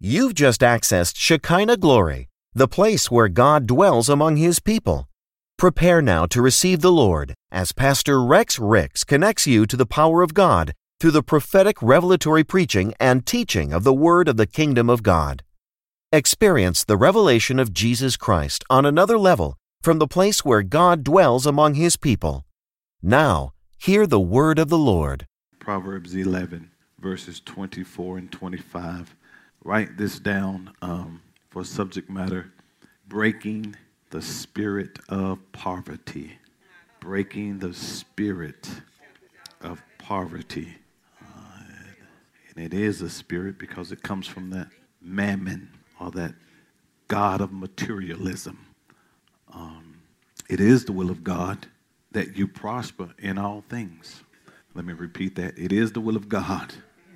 You've just accessed Shekinah Glory, the place where God dwells among His people. Prepare now to receive the Lord as Pastor Rex Ricks connects you to the power of God through the prophetic revelatory preaching and teaching of the Word of the Kingdom of God. Experience the revelation of Jesus Christ on another level from the place where God dwells among His people. Now, hear the Word of the Lord. Proverbs 11, verses 24 and 25. Write this down um, for subject matter breaking the spirit of poverty. Breaking the spirit of poverty. Uh, and it is a spirit because it comes from that mammon or that God of materialism. Um, it is the will of God that you prosper in all things. Let me repeat that. It is the will of God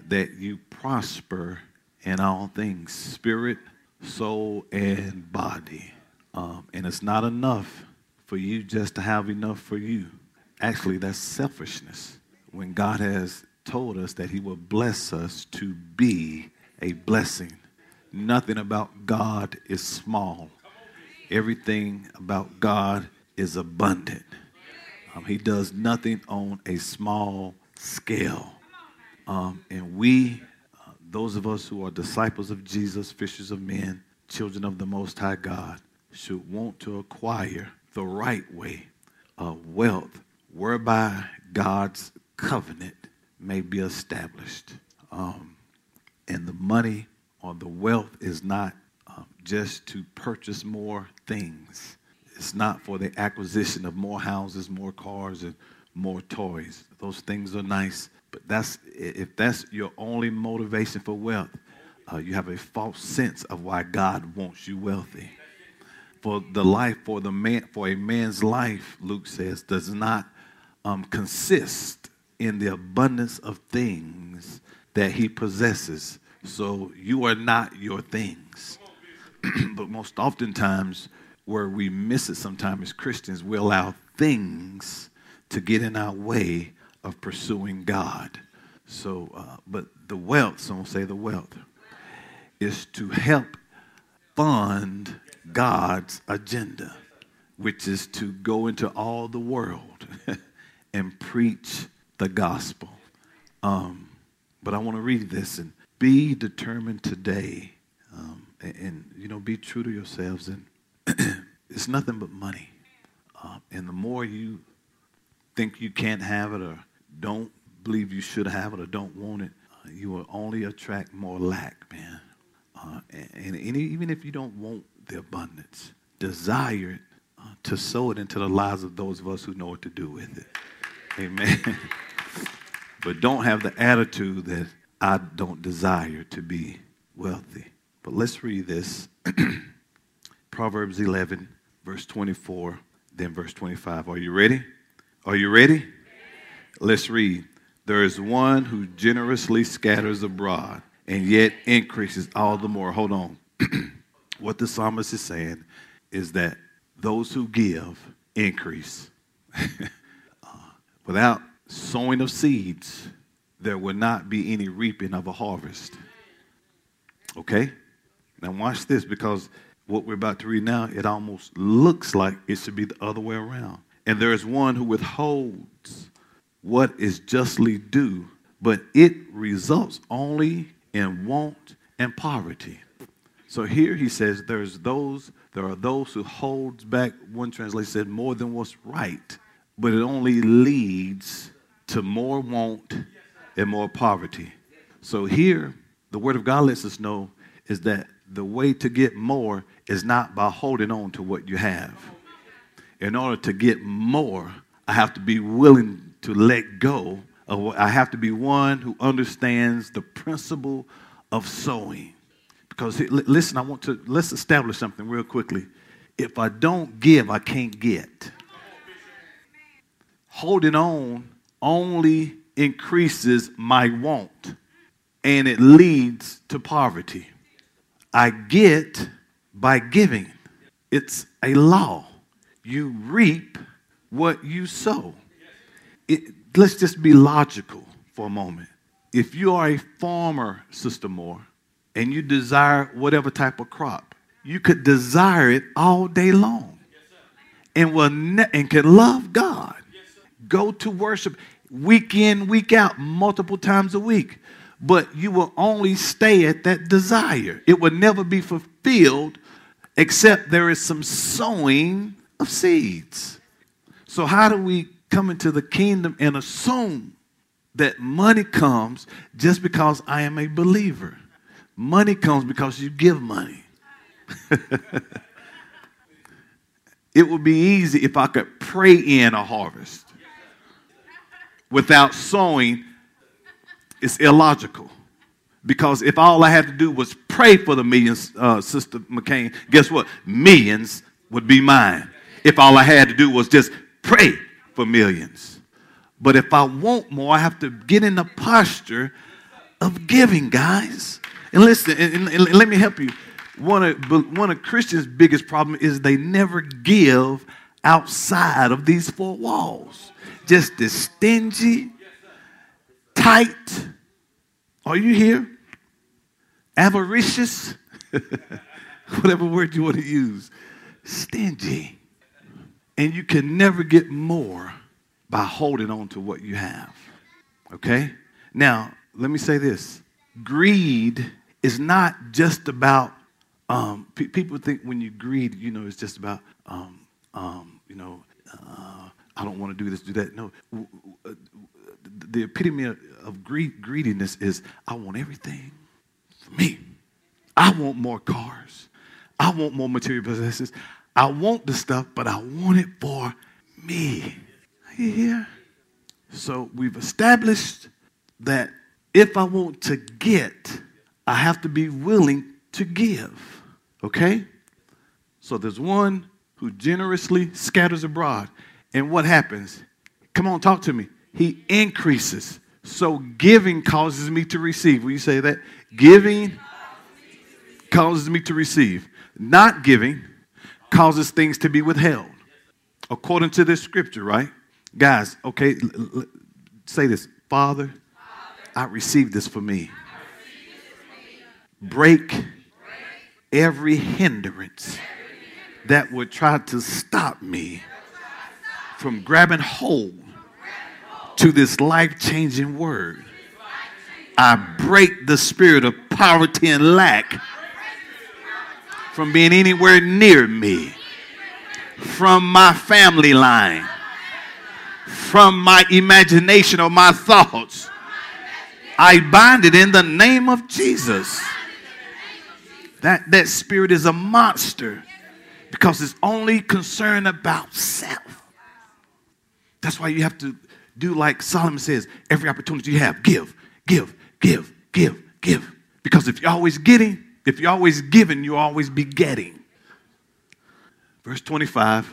that you prosper in all things spirit, soul, and body. Um, and it's not enough for you just to have enough for you. Actually, that's selfishness. When God has told us that He will bless us to be a blessing, nothing about God is small, everything about God is abundant. Um, he does nothing on a small scale. Um, and we those of us who are disciples of Jesus, fishers of men, children of the Most High God, should want to acquire the right way of wealth whereby God's covenant may be established. Um, and the money or the wealth is not um, just to purchase more things. It's not for the acquisition of more houses, more cars, and more toys. Those things are nice, but that's if that's your only motivation for wealth, uh, you have a false sense of why God wants you wealthy. For the life, for the man, for a man's life, Luke says, does not um, consist in the abundance of things that he possesses. So you are not your things. but most oftentimes, where we miss it sometimes as Christians, we allow things to get in our way of pursuing God. So, uh, but the wealth, someone say the wealth, is to help fund God's agenda, which is to go into all the world and preach the gospel. Um, but I want to read this and be determined today, um, and, and, you know, be true to yourselves. And it's nothing but money. Uh, and the more you think you can't have it or don't believe you should have it or don't want it, uh, you will only attract more lack, man. Uh, and, and, even if you don't want the abundance, desire it uh, to sow it into the lives of those of us who know what to do with it. Amen. but don't have the attitude that I don't desire to be wealthy. But let's read this Proverbs 11, verse 24, then verse 25. Are you ready? Are you ready? Let's read. There is one who generously scatters abroad and yet increases all the more. Hold on. what the psalmist is saying is that those who give increase. uh, without sowing of seeds, there will not be any reaping of a harvest. Okay? Now, watch this because what we're about to read now, it almost looks like it should be the other way around. And there is one who withholds what is justly due, but it results only in want and poverty. So here he says there's those, there are those who holds back, one translation said, more than what's right, but it only leads to more want and more poverty. So here, the word of God lets us know is that the way to get more is not by holding on to what you have in order to get more, I have to be willing to let go of what I have to be one who understands the principle of sowing. Because listen, I want to let's establish something real quickly. If I don't give, I can't get. Holding on only increases my want and it leads to poverty. I get by giving. It's a law you reap what you sow. It, let's just be logical for a moment. If you are a farmer, Sister Moore, and you desire whatever type of crop, you could desire it all day long and will ne- and can love God. Go to worship week in, week out, multiple times a week. But you will only stay at that desire. It will never be fulfilled except there is some sowing of seeds. So, how do we come into the kingdom and assume that money comes just because I am a believer? Money comes because you give money. it would be easy if I could pray in a harvest without sowing. It's illogical. Because if all I had to do was pray for the millions, uh, Sister McCain, guess what? Millions would be mine. If all I had to do was just pray for millions. But if I want more, I have to get in the posture of giving, guys. And listen, and, and, and let me help you. One of, one of Christians' biggest problem is they never give outside of these four walls. Just this stingy, tight. Are you here? Avaricious, whatever word you want to use. Stingy. And you can never get more by holding on to what you have. Okay? Now, let me say this greed is not just about, um, pe- people think when you greed, you know, it's just about, um, um, you know, uh, I don't want to do this, do that. No. The epitome of greed, greediness is I want everything for me. I want more cars. I want more material possessions. I want the stuff, but I want it for me. Are you here? So we've established that if I want to get, I have to be willing to give. Okay? So there's one who generously scatters abroad. And what happens? Come on, talk to me. He increases. So giving causes me to receive. Will you say that? Giving causes me to receive. Not giving causes things to be withheld. According to this scripture, right? Guys, okay, l- l- say this. Father, I receive this for me. Break every hindrance that would try to stop me from grabbing hold to this life changing word. I break the spirit of poverty and lack from being anywhere near me, from my family line, from my imagination or my thoughts. I bind it in the name of Jesus. That, that spirit is a monster because it's only concerned about self. That's why you have to do like Solomon says every opportunity you have, give, give, give, give, give. Because if you're always getting, if you're always giving, you'll always be getting. Verse 25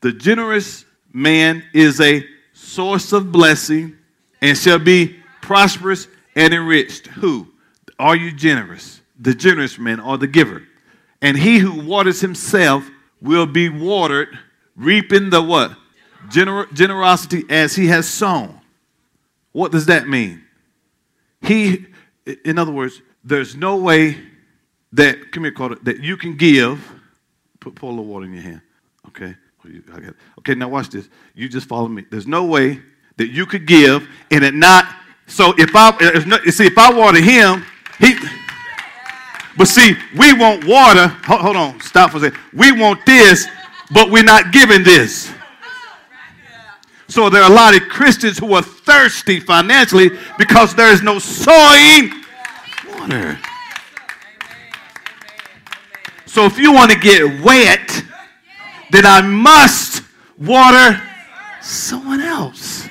The generous man is a source of blessing and shall be prosperous and enriched. Who? Are you generous? The generous man or the giver. And he who waters himself will be watered, reaping the what? Gener- generosity as he has sown. What does that mean? He, in other words, there's no way that, come here, Carter, that you can give. Put, pour a little water in your hand. Okay. Okay, now watch this. You just follow me. There's no way that you could give and it not. So if I, if no, see, if I water him, he. But see, we want water. Hold, hold on, stop for a second. We want this, but we're not giving this. So there are a lot of Christians who are thirsty financially because there is no sowing water. So if you want to get wet, then I must water someone else.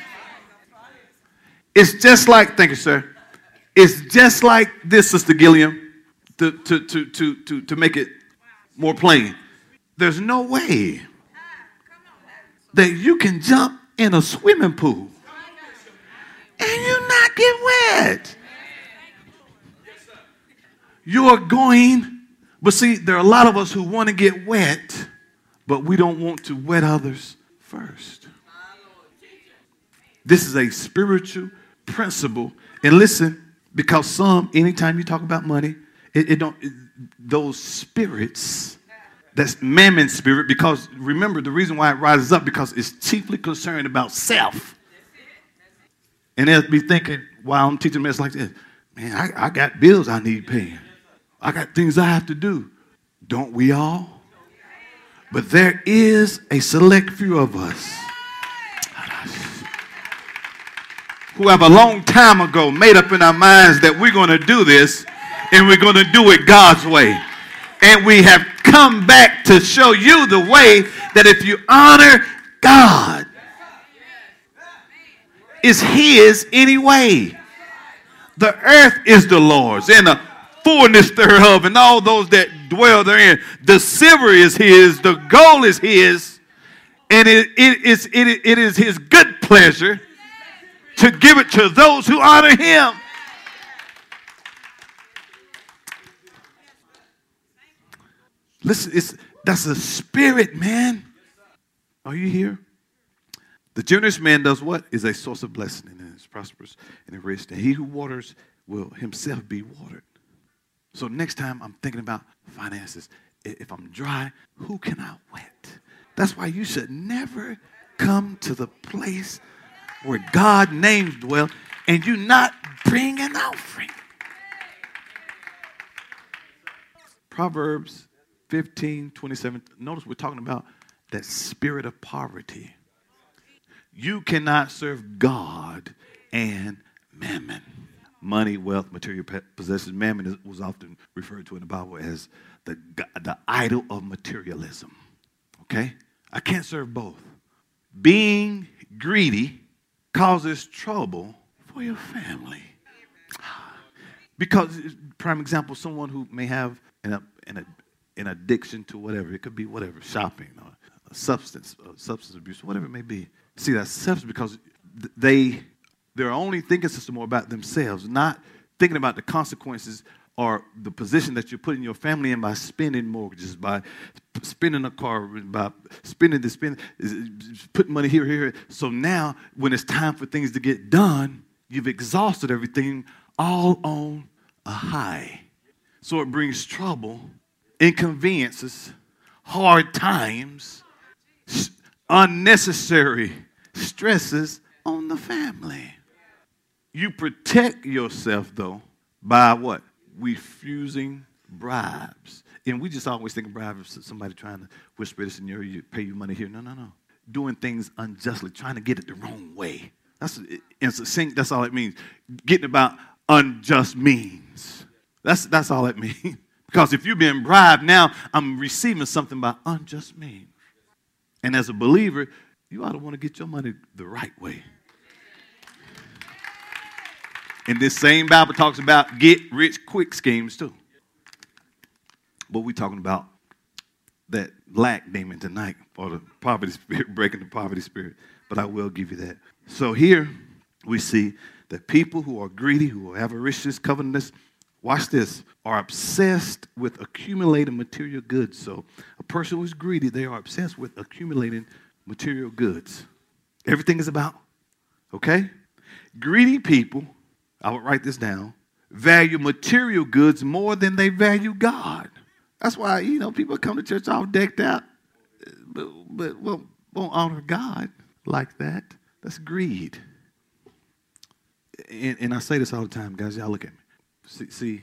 It's just like, thank you, sir. It's just like this, Sister Gilliam, to, to, to, to, to, to make it more plain. There's no way that you can jump in a swimming pool and you not get wet. You are going, but see, there are a lot of us who want to get wet, but we don't want to wet others first. This is a spiritual principle. And listen, because some, anytime you talk about money, It, it don't, it, those spirits, that's mammon spirit, because remember the reason why it rises up, because it's chiefly concerned about self. And they'll be thinking, while I'm teaching mess like this, man, I, I got bills I need paying. I got things I have to do. Don't we all? But there is a select few of us who have a long time ago made up in our minds that we're going to do this and we're going to do it God's way. And we have come back to show you the way that if you honor God, is His anyway. The earth is the Lord's and the fullness thereof, and all those that dwell therein. The silver is His, the gold is His, and it, it, is, it, it is His good pleasure to give it to those who honor Him. Listen, it's, that's a spirit, man. Are you here? The generous man does what? Is a source of blessing and is prosperous and enriched. And he who waters will himself be watered. So next time I'm thinking about finances, if I'm dry, who can I wet? That's why you should never come to the place where God names dwell and you not bring an offering. Proverbs 15, 27. Notice we're talking about that spirit of poverty. You cannot serve God and mammon. Money, wealth, material possessions. Mammon was often referred to in the Bible as the, the idol of materialism. Okay? I can't serve both. Being greedy causes trouble for your family. Because, prime example, someone who may have an, an, an addiction to whatever. It could be whatever, shopping or substance, or substance abuse, whatever it may be. See, that's selfish because they they're only thinking system more about themselves, not thinking about the consequences or the position that you're putting your family in by spending mortgages, by spending a car, by spending the spend, putting money here, here. So now, when it's time for things to get done, you've exhausted everything all on a high. So it brings trouble inconveniences, hard times, unnecessary stresses on the family. You protect yourself, though, by what? Refusing bribes. And we just always think of bribes somebody trying to whisper this in your ear, pay you money here. No, no, no. Doing things unjustly, trying to get it the wrong way. That's in succinct, that's all it means. Getting about unjust means. That's, that's all it means. Because if you've been bribed, now I'm receiving something by unjust means. And as a believer, you ought to want to get your money the right way. And this same Bible talks about get rich quick schemes too. But we're talking about that lack demon tonight, or the poverty spirit, breaking the poverty spirit. But I will give you that. So here we see that people who are greedy, who are avaricious, covetous, watch this, are obsessed with accumulating material goods. So a person who's greedy, they are obsessed with accumulating material goods. Everything is about, okay? Greedy people, I would write this down, value material goods more than they value God. That's why, you know, people come to church all decked out, but, but won't, won't honor God like that. That's greed. And, and I say this all the time, guys. Y'all look at me. See, see,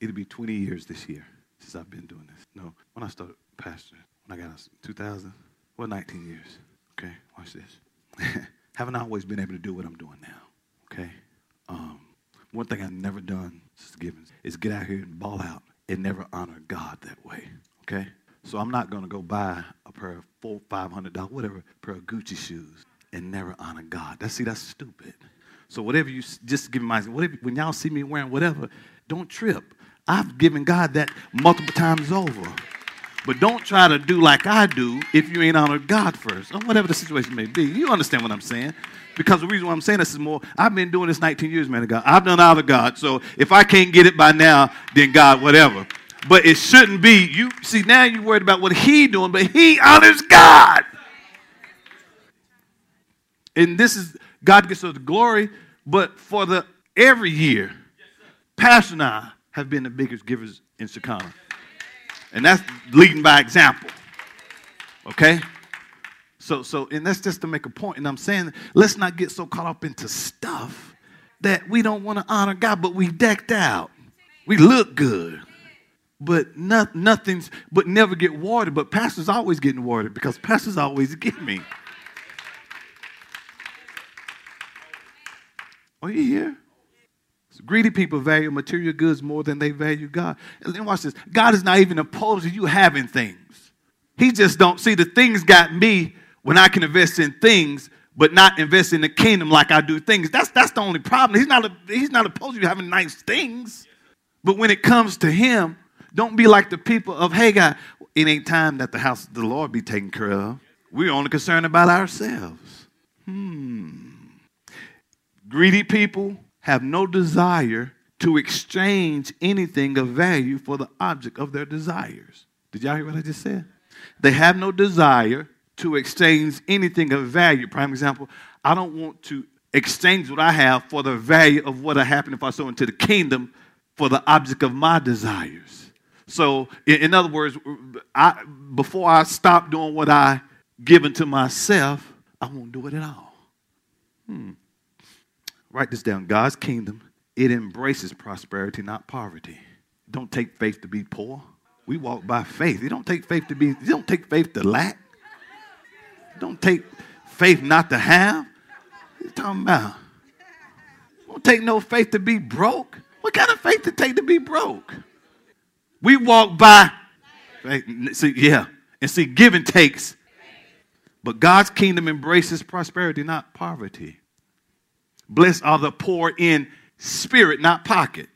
it'll be 20 years this year since I've been doing this. No, when I started pastoring, when I got out 2000, well, 19 years. Okay, watch this. Haven't always been able to do what I'm doing now. Okay, um, one thing I've never done, Sister is get out here and ball out and never honor God that way. Okay, so I'm not gonna go buy a pair of four, five hundred dollars, whatever, pair of Gucci shoes and never honor God. That's see, that's stupid. So whatever you just give me my whatever when y'all see me wearing whatever, don't trip. I've given God that multiple times over. But don't try to do like I do if you ain't honored God first, or whatever the situation may be. You understand what I'm saying? Because the reason why I'm saying this is more, I've been doing this 19 years, man of God. I've done all of God. So if I can't get it by now, then God, whatever. But it shouldn't be. You see, now you're worried about what he doing, but he honors God. And this is God gets us the glory, but for the every year, Pastor and I have been the biggest givers in Shekinah. And that's leading by example. Okay? So, so, and that's just to make a point. And I'm saying, let's not get so caught up into stuff that we don't want to honor God, but we decked out. We look good, but not, nothing's, but never get watered. But pastors always getting watered because pastors always get me. Are you here? Greedy people value material goods more than they value God. And then watch this. God is not even opposed to you having things. He just don't see the things got me when I can invest in things, but not invest in the kingdom like I do things. That's that's the only problem. He's not a, he's not opposed to you having nice things. But when it comes to him, don't be like the people of Haggai. It ain't time that the house of the Lord be taken care of. We're only concerned about ourselves. Hmm. Greedy people have no desire to exchange anything of value for the object of their desires. Did y'all hear what I just said? They have no desire to exchange anything of value. Prime example, I don't want to exchange what I have for the value of what I happen if I sow into the kingdom for the object of my desires. So, in, other words, I, before I stop doing what I given to myself, I won't do it at all. Hmm. Write this down. God's kingdom, it embraces prosperity, not poverty. Don't take faith to be poor. We walk by faith. You don't take faith to be, you don't take faith to lack. Don't take faith not to have. You talking about? Don't take no faith to be broke. What kind of faith to take to be broke? We walk by faith. See, yeah. And see, giving takes. But God's kingdom embraces prosperity, not poverty. Blessed are the poor in spirit, not pocket.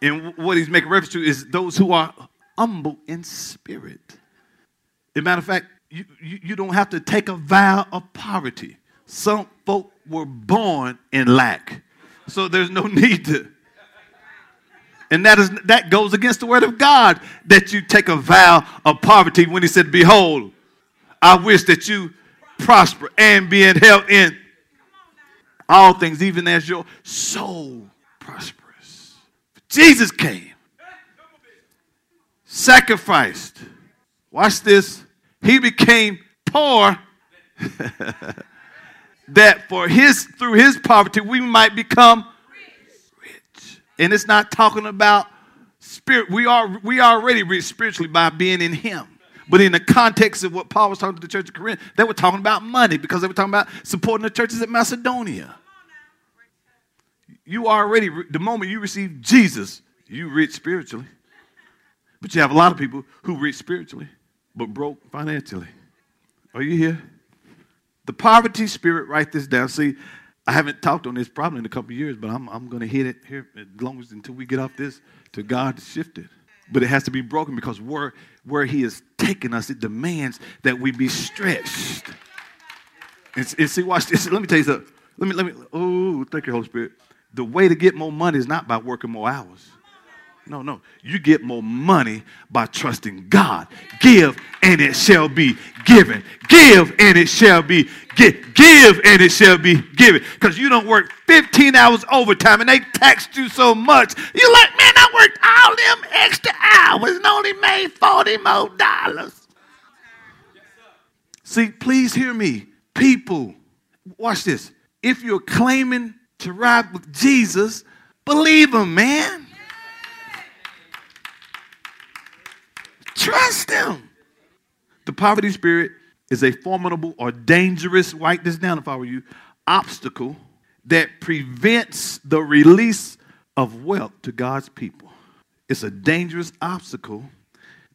And what he's making reference to is those who are humble in spirit. As a matter of fact, you, you, you don't have to take a vow of poverty. Some folk were born in lack. So there's no need to. And that is that goes against the word of God that you take a vow of poverty when he said, Behold, I wish that you prosper and be in health in all things, even as your soul prospers. Jesus came, sacrificed. Watch this. He became poor that for his through his poverty we might become rich. And it's not talking about spirit. We are we are already rich spiritually by being in him. But in the context of what Paul was talking to the church of Corinth, they were talking about money because they were talking about supporting the churches at Macedonia. You already, the moment you receive Jesus, you rich spiritually. But you have a lot of people who rich spiritually, but broke financially. Are you here? The poverty spirit, write this down. See, I haven't talked on this probably in a couple years, but I'm, I'm going to hit it here as long as until we get off this to God to shift it. But it has to be broken because where, where He is taking us, it demands that we be stretched. And, and see, watch this. Let me tell you something. Let me, let me, oh, thank you, Holy Spirit. The way to get more money is not by working more hours. No, no. You get more money by trusting God. Give and it shall be given. Give and it shall be give. Give and it shall be given. Because you don't work 15 hours overtime and they taxed you so much. You're like, man, worked all them extra hours and only made 40 more dollars. See, please hear me. People, watch this. If you're claiming to ride with Jesus, believe him, man. Trust him. The poverty spirit is a formidable or dangerous, write this down if I were you, obstacle that prevents the release of wealth to God's people. It's a dangerous obstacle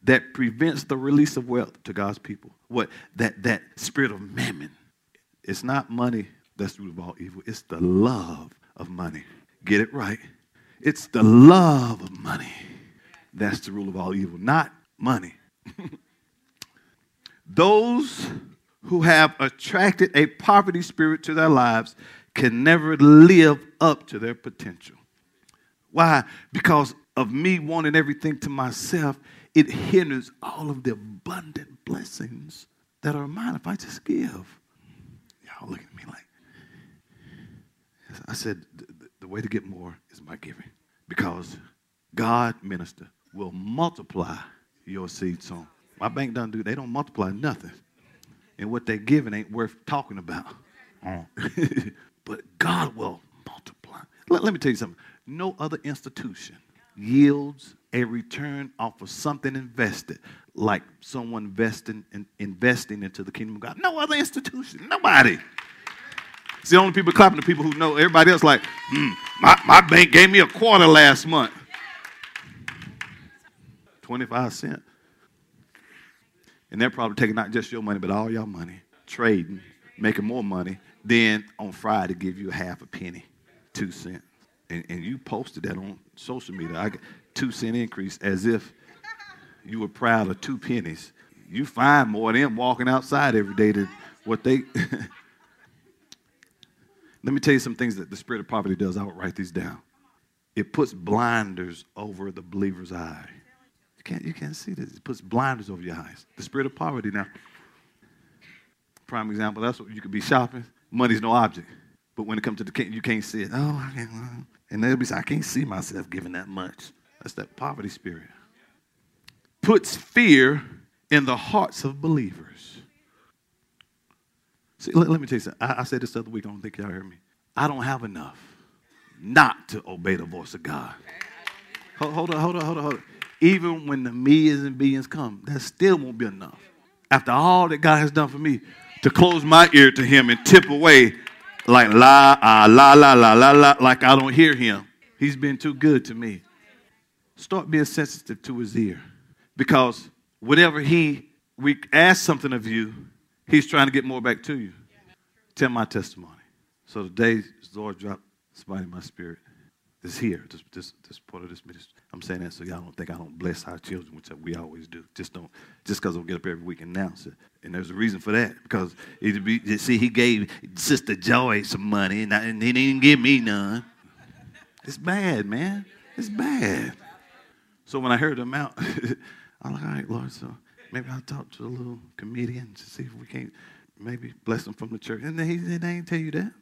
that prevents the release of wealth to God's people. What? That that spirit of mammon. It's not money that's the root of all evil. It's the love of money. Get it right. It's the love of money. That's the rule of all evil, not money. Those who have attracted a poverty spirit to their lives can never live up to their potential. Why? Because of me wanting everything to myself, it hinders all of the abundant blessings that are mine if I just give. Y'all look at me like, I said, the, the way to get more is by giving. Because God, minister, will multiply your seed sown. My bank doesn't do, they don't multiply nothing. And what they're giving ain't worth talking about. Mm. but God will multiply. Let, let me tell you something. No other institution yields a return off of something invested like someone investing in, investing into the kingdom of God. No other institution. Nobody. It's the only people clapping the people who know. Everybody else like, hmm, my, my bank gave me a quarter last month. 25 cents. And they're probably taking not just your money, but all your money, trading, making more money. Then on Friday, give you a half a penny, two cents. And, and you posted that on social media. I got two cent increase as if you were proud of two pennies. You find more of them walking outside every day than what they. Let me tell you some things that the spirit of poverty does. I'll write these down. It puts blinders over the believer's eye. You can't, you can't see this. It puts blinders over your eyes. The spirit of poverty now. Prime example, that's what you could be shopping. Money's no object. But when it comes to the you can't see it. Oh, I can't. And they'll be saying, I can't see myself giving that much. That's that poverty spirit. Puts fear in the hearts of believers. See, let, let me tell you something. I, I, said this the other week. I don't think y'all heard me. I don't have enough not to obey the voice of God. Hold, hold on, hold on, hold on, hold on. Even when the millions and billions come, that still won't be enough. After all that God has done for me, to close my ear to Him and tip away like la, ah, la, la, la, la, la, like I don't hear Him. He's been too good to me. Start being sensitive to His ear. Because whatever He, we ask something of you, He's trying to get more back to you. Tell my testimony. So today, the Lord dropped somebody in my spirit. This here, this, this, this part of this ministry. I'm saying that so y'all don't think I don't bless our children, which we always do. Just don't, just because I'll get up every week and announce it. And there's a reason for that. Because it be, see, he gave Sister Joy some money, and, I, and he didn't give me none. It's bad, man. It's bad. So when I heard the amount, I'm like, all right, Lord, so maybe I'll talk to a little comedian to see if we can't maybe bless them from the church. And he, they ain't tell you that.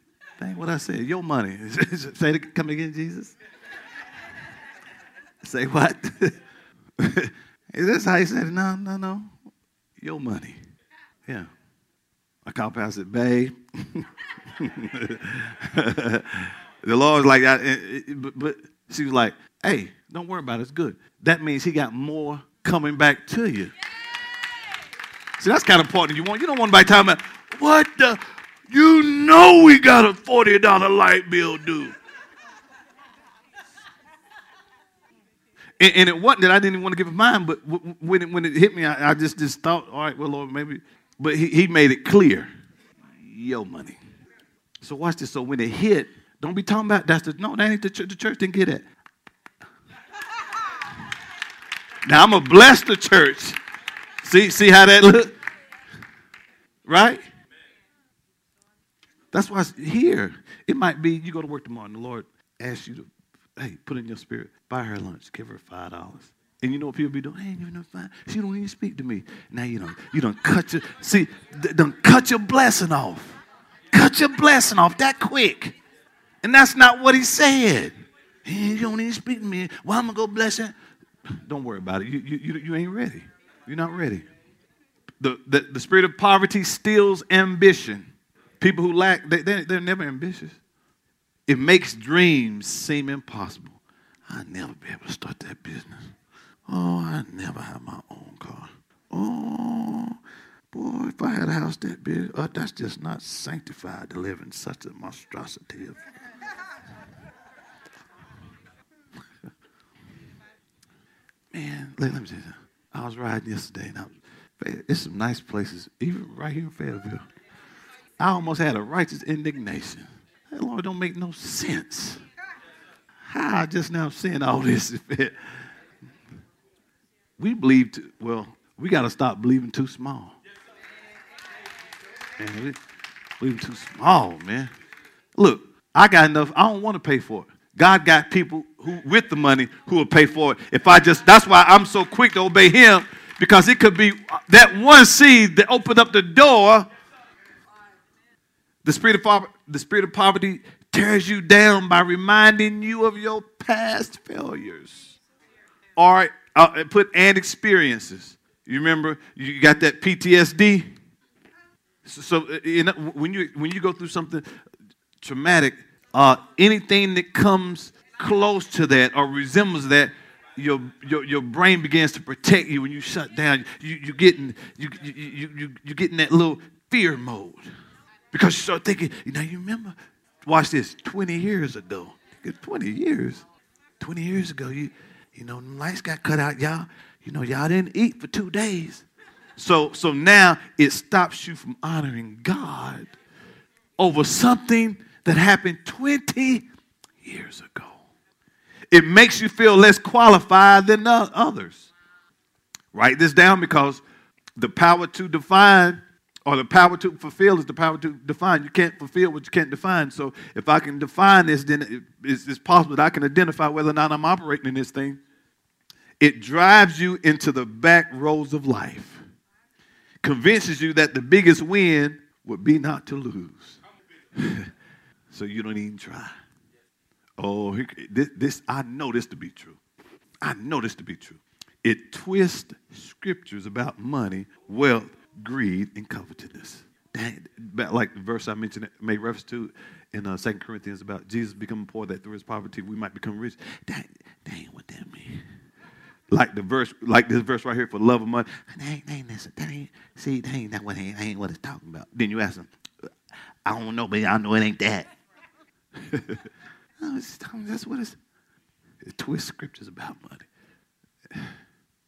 What I said. Your money. Say it, come again, Jesus. Say what? Is this how he said it? No, no, no. Your money. Yeah. I call Pastor Babe. the Lord's like, I, but, but she was like, hey, don't worry about it. It's good. That means he got more coming back to you. See, that's kind of important you want. You don't want to by time what the you know we got a $40 light bill due. And, and, it wasn't that I didn't want to give him mine, but when it, when it hit me, I, I just, just thought, all right, well, Lord, maybe. But he, he made it clear your money. So watch this. So when it hit, don't be talking about that's the, no, that ain't the church. The church didn't get it. Now I'm to bless the church. See, see how that look? Right? That's why here. It might be you go to work tomorrow and the Lord asks you to, hey, put in your spirit, buy her lunch, give her five dollars. And you know what people be doing? Hey, you know fine. She don't even speak to me. Now you know you don't cut your see, don't cut your blessing off. Cut your blessing off that quick. And that's not what he said. You don't even speak to me. Well, I'm gonna go bless you. Don't worry about it. You, you, you, you ain't ready. You're not ready. The, the, the spirit of poverty steals ambition. People who lack, they, they, they're never ambitious. It makes dreams seem impossible. I'll never be able to start that business. Oh, I never have my own car. Oh, boy, if I had a house that big, uh, that's just not sanctified to live in such a monstrosity of. Man, let, let me tell you. I was riding yesterday, and I was, it's some nice places, even right here in Fayetteville. I almost had a righteous indignation. That Lord don't make no sense. How I just now seeing all this. we believe, too, well, we got to stop believing too small. Man, we believing too small, man. Look, I got enough. I don't want to pay for it. God got people who with the money who will pay for it. If I just, that's why I'm so quick to obey Him because it could be that one seed that opened up the door the spirit of the spirit of poverty tears you down by reminding you of your past failures. or uh, put and experiences. You remember you got that PTSD. So, so uh, you know, when you when you go through something traumatic, uh, anything that comes close to that or resembles that, your, your, your brain begins to protect you when you shut down. You, you, getting, you, you, you, you, you get in that little fear mode because you start thinking, know, you remember, watch this, 20 years ago. 20 years. 20 years ago, you, you know, lights got cut out, y'all. You know, y'all didn't eat for two days. So, so now it stops you from honoring God over something that happened 20 years ago. It makes you feel less qualified than others. Write this down because the power to define or the power to fulfill is the power to define. You can't fulfill what you can't define. So if I can define this, then it's, possible that I can identify whether or not I'm operating in this thing. It drives you into the back rows of life, convinces you that the biggest win would be not to lose. so you don't even try. Oh, this, this, I know this to be true. I know this to be true. It twists scriptures about money, wealth, greed, and covetousness. Dang, like the verse I mentioned, made reference to in uh, 2 Corinthians about Jesus becoming poor that through his poverty we might become rich. That ain't what that means. Like the verse, like this verse right here for love of money. That ain't, that ain't, that ain't see, ain't, that what, ain't, ain't what it's talking about. Then you ask them, I don't know, but I know it ain't that. That's what it's. It twists scriptures about money.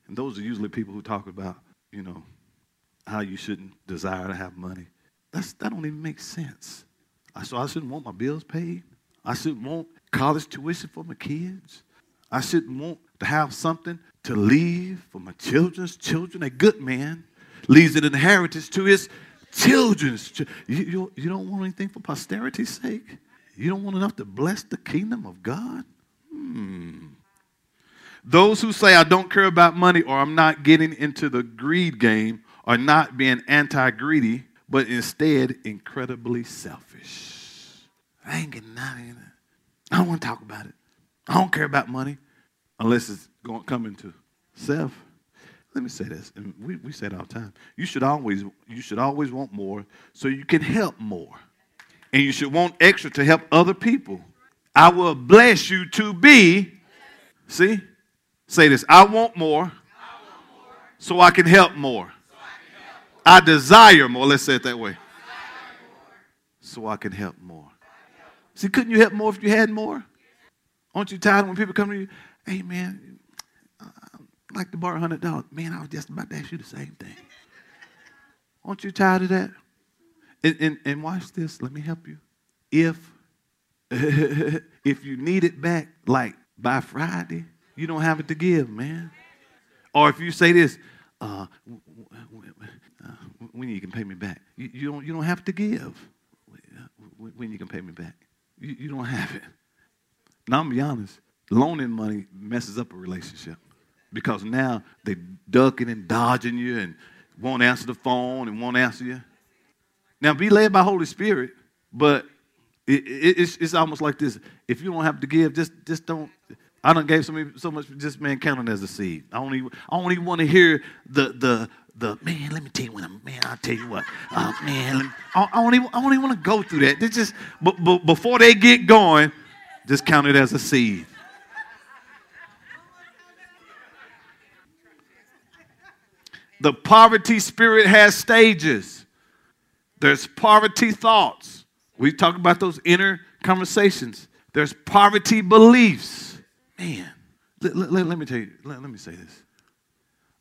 And those are usually people who talk about, you know, how you shouldn't desire to have money. That's, that don't even make sense. I, so I shouldn't want my bills paid. I shouldn't want college tuition for my kids. I shouldn't want to have something to leave for my children's children. A good man leaves an inheritance to his children's. You, you, you don't want anything for posterity's sake? You don't want enough to bless the kingdom of God? Hmm. Those who say, I don't care about money or I'm not getting into the greed game are not being anti greedy, but instead incredibly selfish. I ain't getting nothing. I don't want to talk about it. I don't care about money unless it's going coming to self. Let me say this, and we, we say it all the time. You should always you should always want more so you can help more and you should want extra to help other people. I will bless you to be. See? Say this I want more, so I can help more. I desire more. Let's say it that way. So I can help more. See, couldn't you help more if you had more? Aren't you tired when people come to you? Hey, man, I'd like to borrow $100. Man, I was just about to ask you the same thing. Aren't you tired of that? And, and, and watch this. Let me help you. If if you need it back like by Friday, you don't have it to give, man. Or if you say this, uh, Uh, when you can pay me back, you, you, don't you don't have to give. Uh, when you can pay me back, you, you don't have it. Now I'm be honest, loaning money messes up a relationship because now they ducking and dodging you and won't answer the phone and won't answer you. Now, be led by Holy Spirit, but it, it, it's, it's almost like this. If you don't have to give, just, just don't. I don't gave so, many, so much just man counting as a seed. I only I only want to hear the the the man. Let me tell you when man. I'll tell you what, uh, man. Me, I, I don't even I don't even want to go through that. Just but, but before they get going, just count it as a seed. The poverty spirit has stages. There's poverty thoughts. We talk about those inner conversations. There's poverty beliefs. Man, let, let, let me tell you, let, let me say this.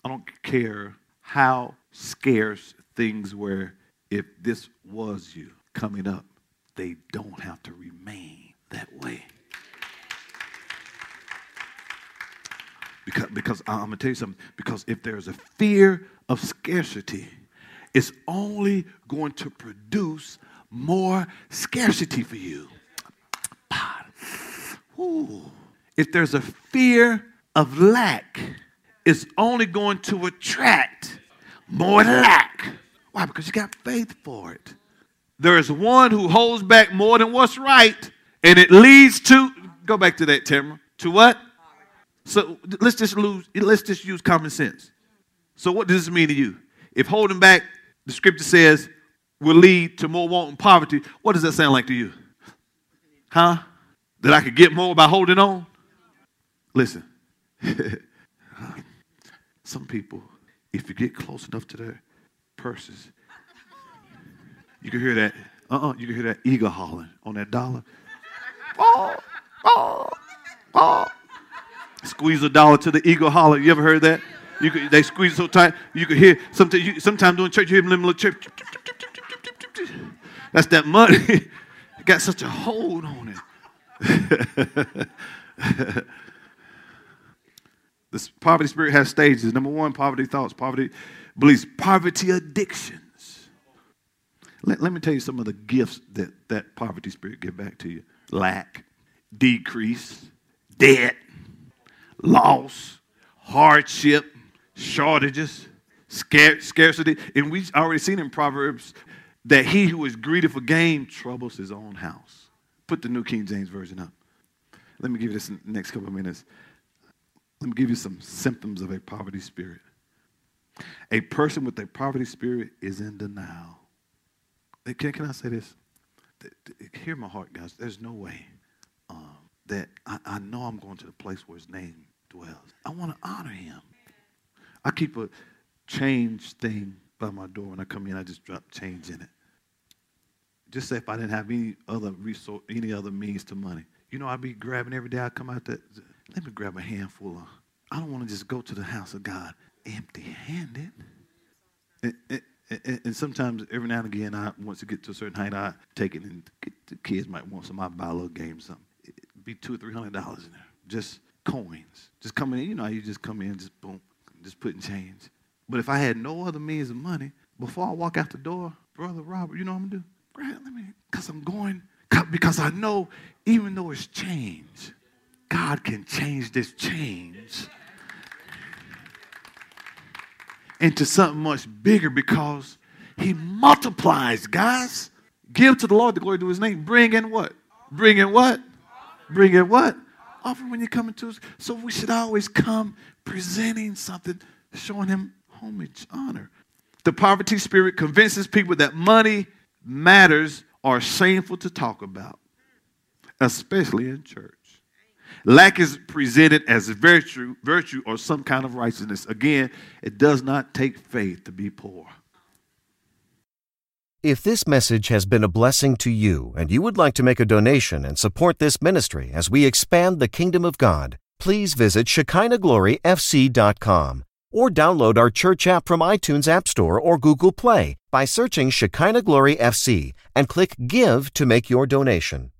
I don't care how scarce things were, if this was you coming up, they don't have to remain that way. Because, because I'm going to tell you something. Because if there's a fear of scarcity, it's only going to produce more scarcity for you. If there's a fear of lack, it's only going to attract more lack. Why? Because you got faith for it. There is one who holds back more than what's right, and it leads to, go back to that, Tamara, to what? So let's just lose, let's just use common sense. So what does this mean to you? If holding back, the scripture says, will lead to more want and poverty, what does that sound like to you? Huh? That I could get more by holding on? Listen, some people, if you get close enough to their purses, you can hear that. Uh-uh, you can hear that eagle hollering on that dollar. Oh, oh, oh. Squeeze a dollar to the eagle holler. You ever heard that? You could, they squeeze so tight you could hear. Sometimes, you, sometimes during church, you hear them little chirp. That's that money. it got such a hold on it. this poverty spirit has stages. Number one, poverty thoughts, poverty beliefs, poverty addictions. Let, let me tell you some of the gifts that that poverty spirit give back to you lack, decrease, debt, loss, hardship, shortages, scarcity. And we've already seen in Proverbs that he who is greedy for gain troubles his own house. Put the New King James Version up. Let me give you this in the next couple of minutes. Let me give you some symptoms of a poverty spirit. A person with a poverty spirit is in denial. Can, can I say this? Hear my heart, guys. There's no way um, that I, I know I'm going to the place where his name dwells. I want to honor him. I keep a change thing by my door when I come in. I just drop change in it. Just say if I didn't have any other resource, any other means to money. You know, I'd be grabbing every day I come out there. Let me grab a handful of. I don't want to just go to the house of God empty-handed. And, and, and, sometimes, every now and again, I once to get to a certain height, I take it and the kids might want some. I buy a little game, something. It'd be two or three hundred dollars in there, just coins, just coming in. You know, you just come in, just boom, just putting change. But if I had no other means of money, before I walk out the door, brother Robert, you know what I'm gonna do? Grant, let me, cause I'm going, because I know even though it's change, God can change this change into something much bigger because He multiplies, guys. Give to the Lord the glory to His name. Bring in what? Bring in what? Bring in what? Offer when you come into us. So we should always come presenting something, showing Him homage, honor. The poverty spirit convinces people that money matters are shameful to talk about, especially in church. Lack is presented as virtue, virtue or some kind of righteousness. Again, it does not take faith to be poor. If this message has been a blessing to you and you would like to make a donation and support this ministry as we expand the kingdom of God, please visit ShekinahGloryFC.com or download our church app from iTunes App Store or Google Play by searching Shekinah Glory FC and click Give to make your donation.